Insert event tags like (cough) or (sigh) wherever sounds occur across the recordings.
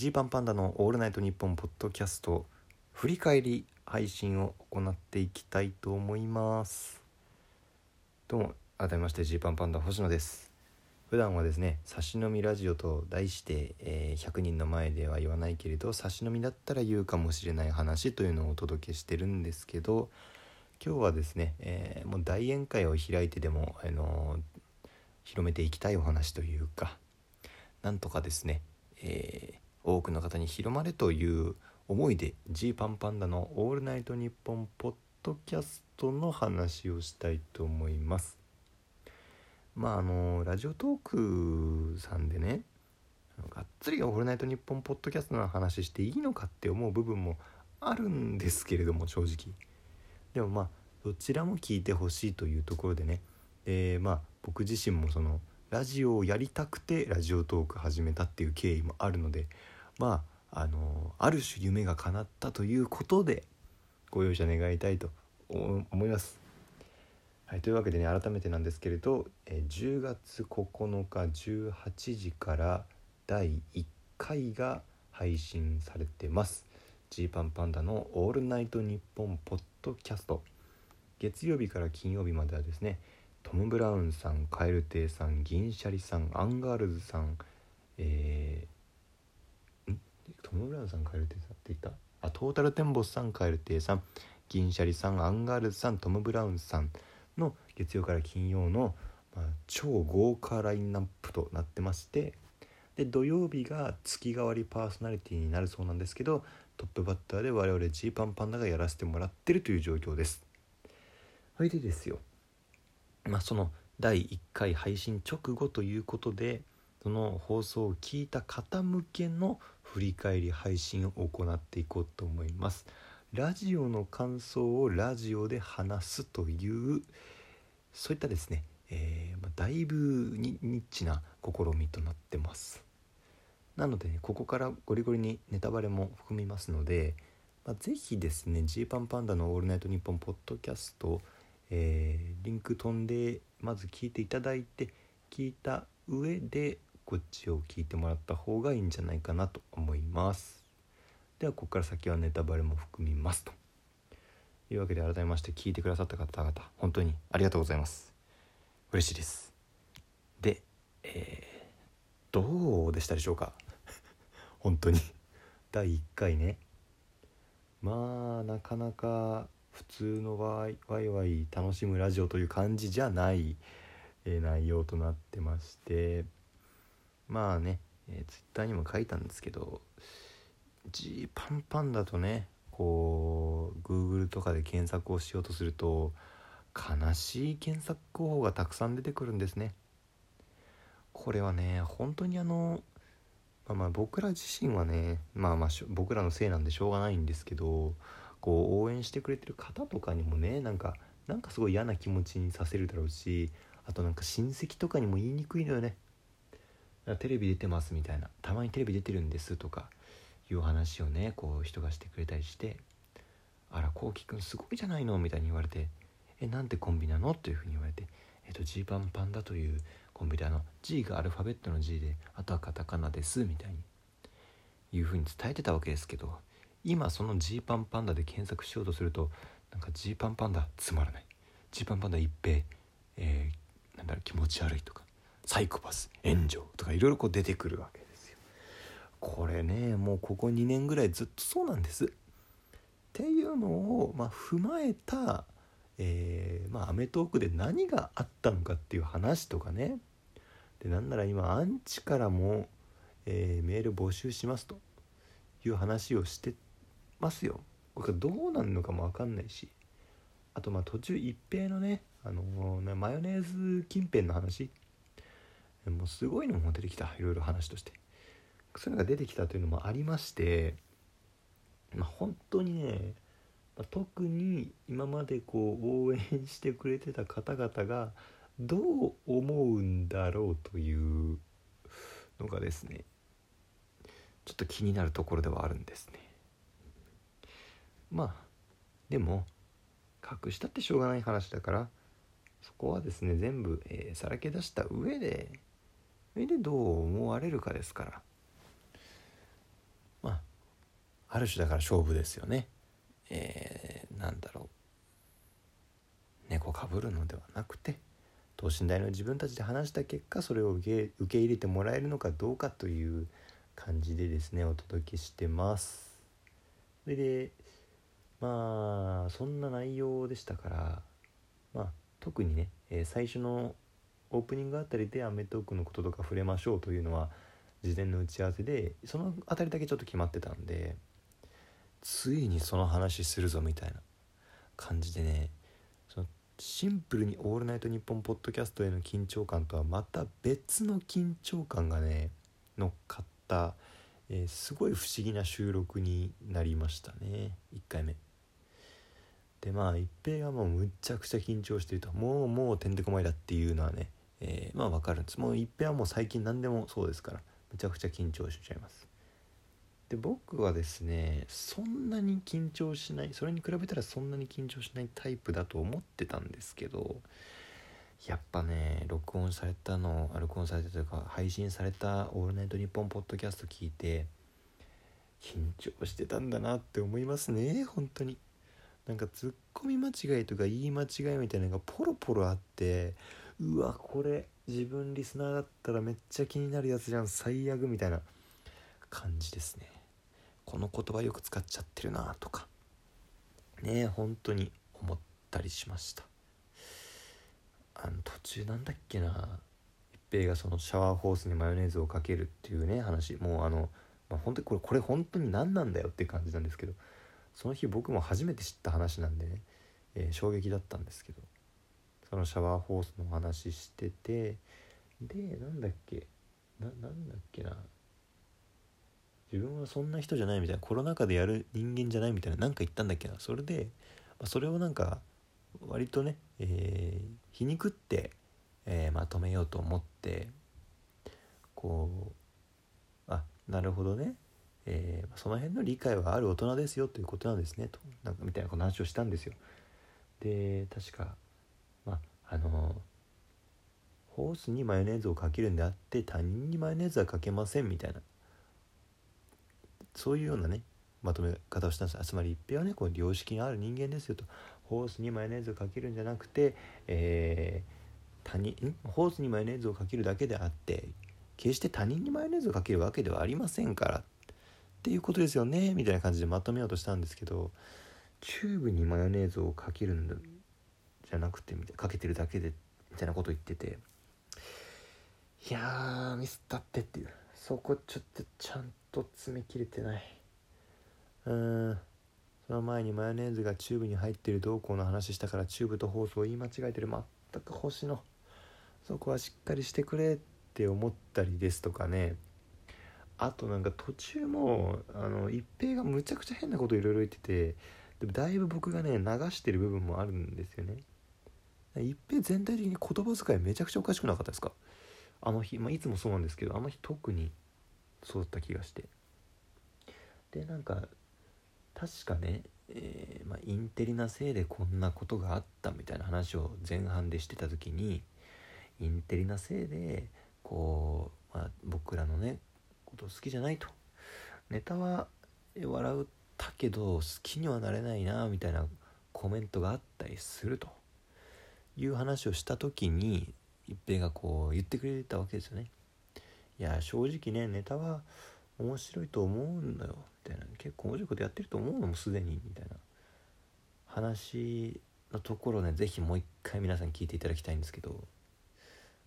ジーパンパンダのオールナイトニッポンポッドキャスト振り返り配信を行っていきたいと思います。どうも改めましてジーパンパンダ星野です。普段はですね差し飲みラジオと題して、えー、100人の前では言わないけれど差し飲みだったら言うかもしれない話というのをお届けしてるんですけど今日はですね、えー、もう大宴会を開いてでも、あのー、広めていきたいお話というかなんとかですね、えー、多くの方に広まれという思いでジーパンパンダの「オールナイトニッポン」ポッドキャストの話をしたいと思います。まああのラジオトークさんでねがっつり「オールナイトニッポン」ポッドキャストの話していいのかって思う部分もあるんですけれども正直でもまあどちらも聞いてほしいというところでねでまあ僕自身もそのラジオをやりたくてラジオトーク始めたっていう経緯もあるのでまああのある種夢が叶ったということでご容赦願いたいと思います。はい、というわけでね改めてなんですけれど、え10月9日18時から第1回が配信されてます。Gパンパンダの「オールナイトニッポン」ポッドキャスト月曜日から金曜日まではですねトム・ブラウンさんカエル亭さん銀シャリさんアンガールズさんえー、んトム・ブラウンさんカエル亭さんって言った。あトータルテンボスさんカエル亭さん。銀シャリさんアンガールズさんトム・ブラウンさんの月曜から金曜の、まあ、超豪華ラインナップとなってましてで土曜日が月替わりパーソナリティになるそうなんですけどトップバッターで我々ジーパンパンダがやらせてもらってるという状況です。それでですよ。まあ、その第1回配信直後ということでその放送を聞いた方向けの振り返り配信を行っていこうと思います。ラジオの感想をラジオで話すというそういったですね、えー、まあ、だいぶニッチな試みとなってます。なので、ね、ここからゴリゴリにネタバレも含みますので、まあ、ぜひですねジーパンパンダの「オールナイトニッポン」ポッドキャストえー、リンク飛んでまず聞いていただいて聞いた上でこっちを聞いてもらった方がいいんじゃないかなと思います。ではここから先はネタバレも含みますと。いうわけで改めまして聞いてくださった方々本当にありがとうございます。嬉しいです。でえー、どうでしたでしょうか？(laughs) 本当に。第1回ね。まあなかなか普通のワイワイワイ楽しむラジオという感じじゃない、えー、内容となってまして。まあね、えー、ツイッターにも書いたんですけど G パンパンだとねこう Google とかで検索をしようとすると悲しい検索候補がたくさん出てくるんですね。これはね本当にあのまあまあ僕ら自身はねまあまあ僕らのせいなんでしょうがないんですけどこう応援してくれてる方とかにもねなんかなんかすごい嫌な気持ちにさせるだろうしあとなんか親戚とかにも言いにくいのよねテレビ出てますみたいなたまにテレビ出てるんですとかいう話をねこう人がしてくれたりしてあらこうきくんすごいじゃないのみたいに言われてえなんてコンビなのというふうに言われてえっ、とジーパンパンダというコンビであの G がアルファベットの G であとはカタカナですみたいにいうふうに伝えてたわけですけど今そのジーパンパンダで検索しようとするとなんかジーパンパンダつまらない。ジーパンパンダ一平、えー、なんだろう気持ち悪いとか。サイコパス炎上とかいろいろこう出てくるわけですよ。これねもうここ2年ぐらいずっとそうなんです。っていうのを、まあ、踏まえたえー、まあ『アメトーーク』で何があったのかっていう話とかね。でなんなら今アンチからも、えー、メール募集しますという話をしてますよ。これどうなるのかも分かんないし。あとまあ途中一平のねあのー、マヨネーズ近辺の話。もうすごいのも出てきたいろいろ話として。そういうのが出てきたというのもありましてまあ本当にね、まあ、特に今までこう応援してくれてた方々がどう思うんだろうというのがですねちょっと気になるところではあるんですね。まあでも隠したってしょうがない話だからそこはですね全部、えー、さらけ出した上で上でどう思われるかですからまある種だから勝負ですよね。えー、なんだろう猫かぶるのではなくて等身大の自分たちで話した結果それを受け受け入れてもらえるのかどうかという感じでですねお届けしてます。それでまあそんな内容でしたからまあ特にね、えー、最初のオープニングあたりで『アメトーーク』のこととか触れましょうというのは事前の打ち合わせでその辺りだけちょっと決まってたんでついにその話するぞみたいな感じでねそのシンプルに「オールナイトニッポン」ポッドキャストへの緊張感とはまた別の緊張感がね乗っかった、えー、すごい不思議な収録になりましたね1回目。でまあ一平がもうむっちゃくちゃ緊張してるともうもうてんてこまいだっていうのはね、えー、まあ分かるんです。もう一平はもう最近何でもそうですからむちゃくちゃ緊張しちゃいます。で僕はですねそんなに緊張しないそれに比べたらそんなに緊張しないタイプだと思ってたんですけどやっぱね録音されたの録音されたというか配信された「オールナイトニッポン」ポッドキャスト聞いて緊張してたんだなって思いますね本当に。なんかツッコミ間違いとか言い間違いみたいなのがポロポロあってうわこれ自分リスナーだったらめっちゃ気になるやつじゃん。最悪みたいな感じですね。この言葉よく使っちゃってるなとか。ねえ本当に思ったりしました。あの途中なんだっけな。一平がそのシャワーホースにマヨネーズをかけるっていうね話。もうあの、まあ、本当にこれこれ本当に何なんだよっていう感じなんですけどその日僕も初めて知った話なんでね、えー、衝撃だったんですけど。そのシャワーホースの話しててでなんだっけななんだっけな。自分はそんな人じゃないみたいなコロナ禍でやる人間じゃないみたいな何か言ったんだっけな。それで、それをなんか割とね、えー、皮肉って、えー、まとめようと思ってこうあなるほどね、えー、その辺の理解はある大人ですよということなんですねと。なんかみたいな話をしたんですよ。で確かあのホースにマヨネーズをかけるんであって他人にマヨネーズはかけませんみたいな。そういうようなねまとめ方をしたんですつまり一平はねこう良識のある人間ですよと。ホースにマヨネーズをかけるんじゃなくて、えー、他人ホースにマヨネーズをかけるだけであって決して他人にマヨネーズをかけるわけではありませんからっていうことですよねみたいな感じでまとめようとしたんですけどチューブにマヨネーズをかけるんだ。じゃなくてみたいかけてるだけでみたいなこと言ってていやーミスったってっていう。そこちょっとちゃんと詰め切れてない。うん。その前にマヨネーズがチューブに入ってるどうこうの話したからチューブとホースを言い間違えてる全く星野そこはしっかりしてくれって思ったりですとかね。あとなんか途中もあの一平がむちゃくちゃ変なこといろいろ言っててでもだいぶ僕がね流してる部分もあるんですよね。一平全体的に言葉遣いめちゃくちゃおかしくなかったですか？あの日、まあ、いつもそうなんですけどあの日特にそうだった気がして。でなんか確かね、えー、まあ、インテリなせいでこんなことがあったみたいな話を前半でしてた時にインテリなせいでこう、まあ、僕らのねこと好きじゃないと。ネタは笑ったけど好きにはなれないなみたいなコメントがあったりすると。いう話をした時に一平がこう言ってくれたわけですよね。いや正直ねネタは面白いと思うんだよ。みたいな。結構面白いことやってると思うのもすでに。みたいな。話のところね是非もう一回皆さん聞いていただきたいんですけど。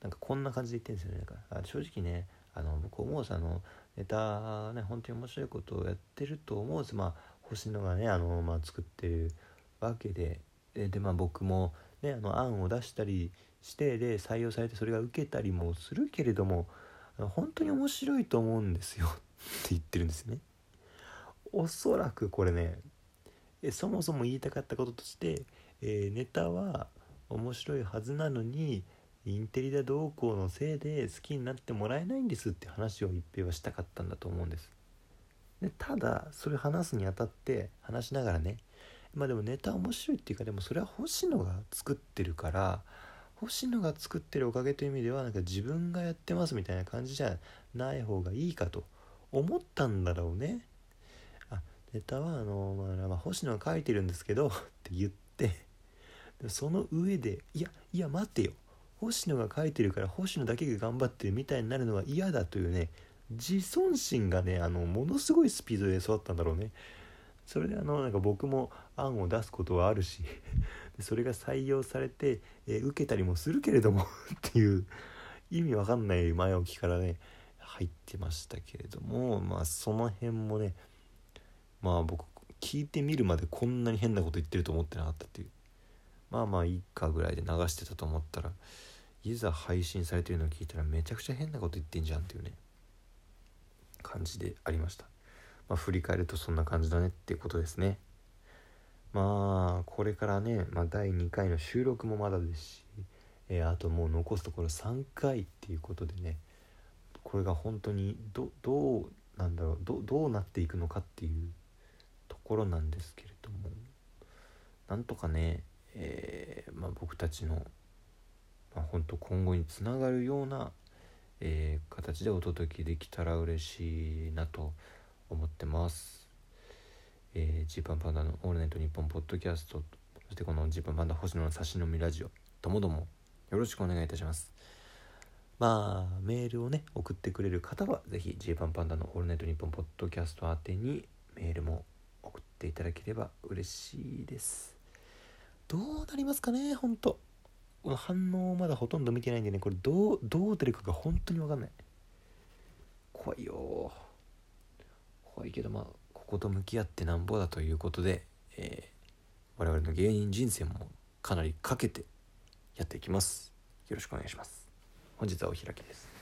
なんかこんな感じで言ってるんですよね。なんか正直ねあの僕思うさあのネタね本当に面白いことをやってると思うんですまあ星野がねあの、まあ、作ってるわけででまあ僕もねあの案を出したりしてで採用されてそれが受けたりもするけれども本当に面白いと思うんですよ (laughs) って言ってるんですね。おそらくこれねそもそも言いたかったこととして、えー、ネタは面白いはずなのにインテリだどうこうのせいで好きになってもらえないんですって話を一平はしたかったんだと思うんです。でただそれ話すにあたって話しながらねまあでもネタ面白いっていうかでもそれは星野が作ってるから星野が作ってるおかげという意味ではなんか自分がやってますみたいな感じじゃない方がいいかと思ったんだろうね。あネタはあの、まあ、まあ、星野が書いてるんですけどって言ってその上でいやいや待ってよ星野が書いてるから星野だけが頑張ってるみたいになるのは嫌だというね自尊心がねあのものすごいスピードで育ったんだろうねそれであのなんか僕も案を出すことはあるしそれが採用されて、えー、受けたりもするけれども (laughs) っていう意味わかんない前置きからね入ってましたけれどもまあその辺もねまあ僕聞いてみるまでこんなに変なこと言ってると思ってなかったっていう。まあまあいいかぐらいで流してたと思ったらいざ配信されてるのを聞いたらめちゃくちゃ変なこと言ってんじゃんっていうね感じでありました。まあ振り返るとそんな感じだねっていうことですね。まあこれからね、まあ、第2回の収録もまだですし、えー、あともう残すところ3回っていうことでねこれが本当にどどうなんだろうどどうなっていくのかっていうところなんですけれどもなんとかね、えー、まあ、僕たちの、まあ、本当今後につながるような、えー、形でお届けできたら嬉しいなと思ってます。えー、ジーパンパンダの「オールナイトニッポン」ポッドキャスト。そしてこのジーパンパンダ星野の差し飲みラジオ。ともどもよろしくお願いいたします。まあメールをね送ってくれる方は是非 J パンパンダのオールナイトニッポンポッドキャスト宛てにメールも送っていただければ嬉しいです。どうなりますかね本当反応まだほとんど見てないんでねこれどうどう出るかが本当に分かんない。怖いよ怖いけどまあここと向き合ってなんぼだということで、えー、我々の芸人人生もかなりかけてやっていきます。よろしくお願いします。本日はお開きです。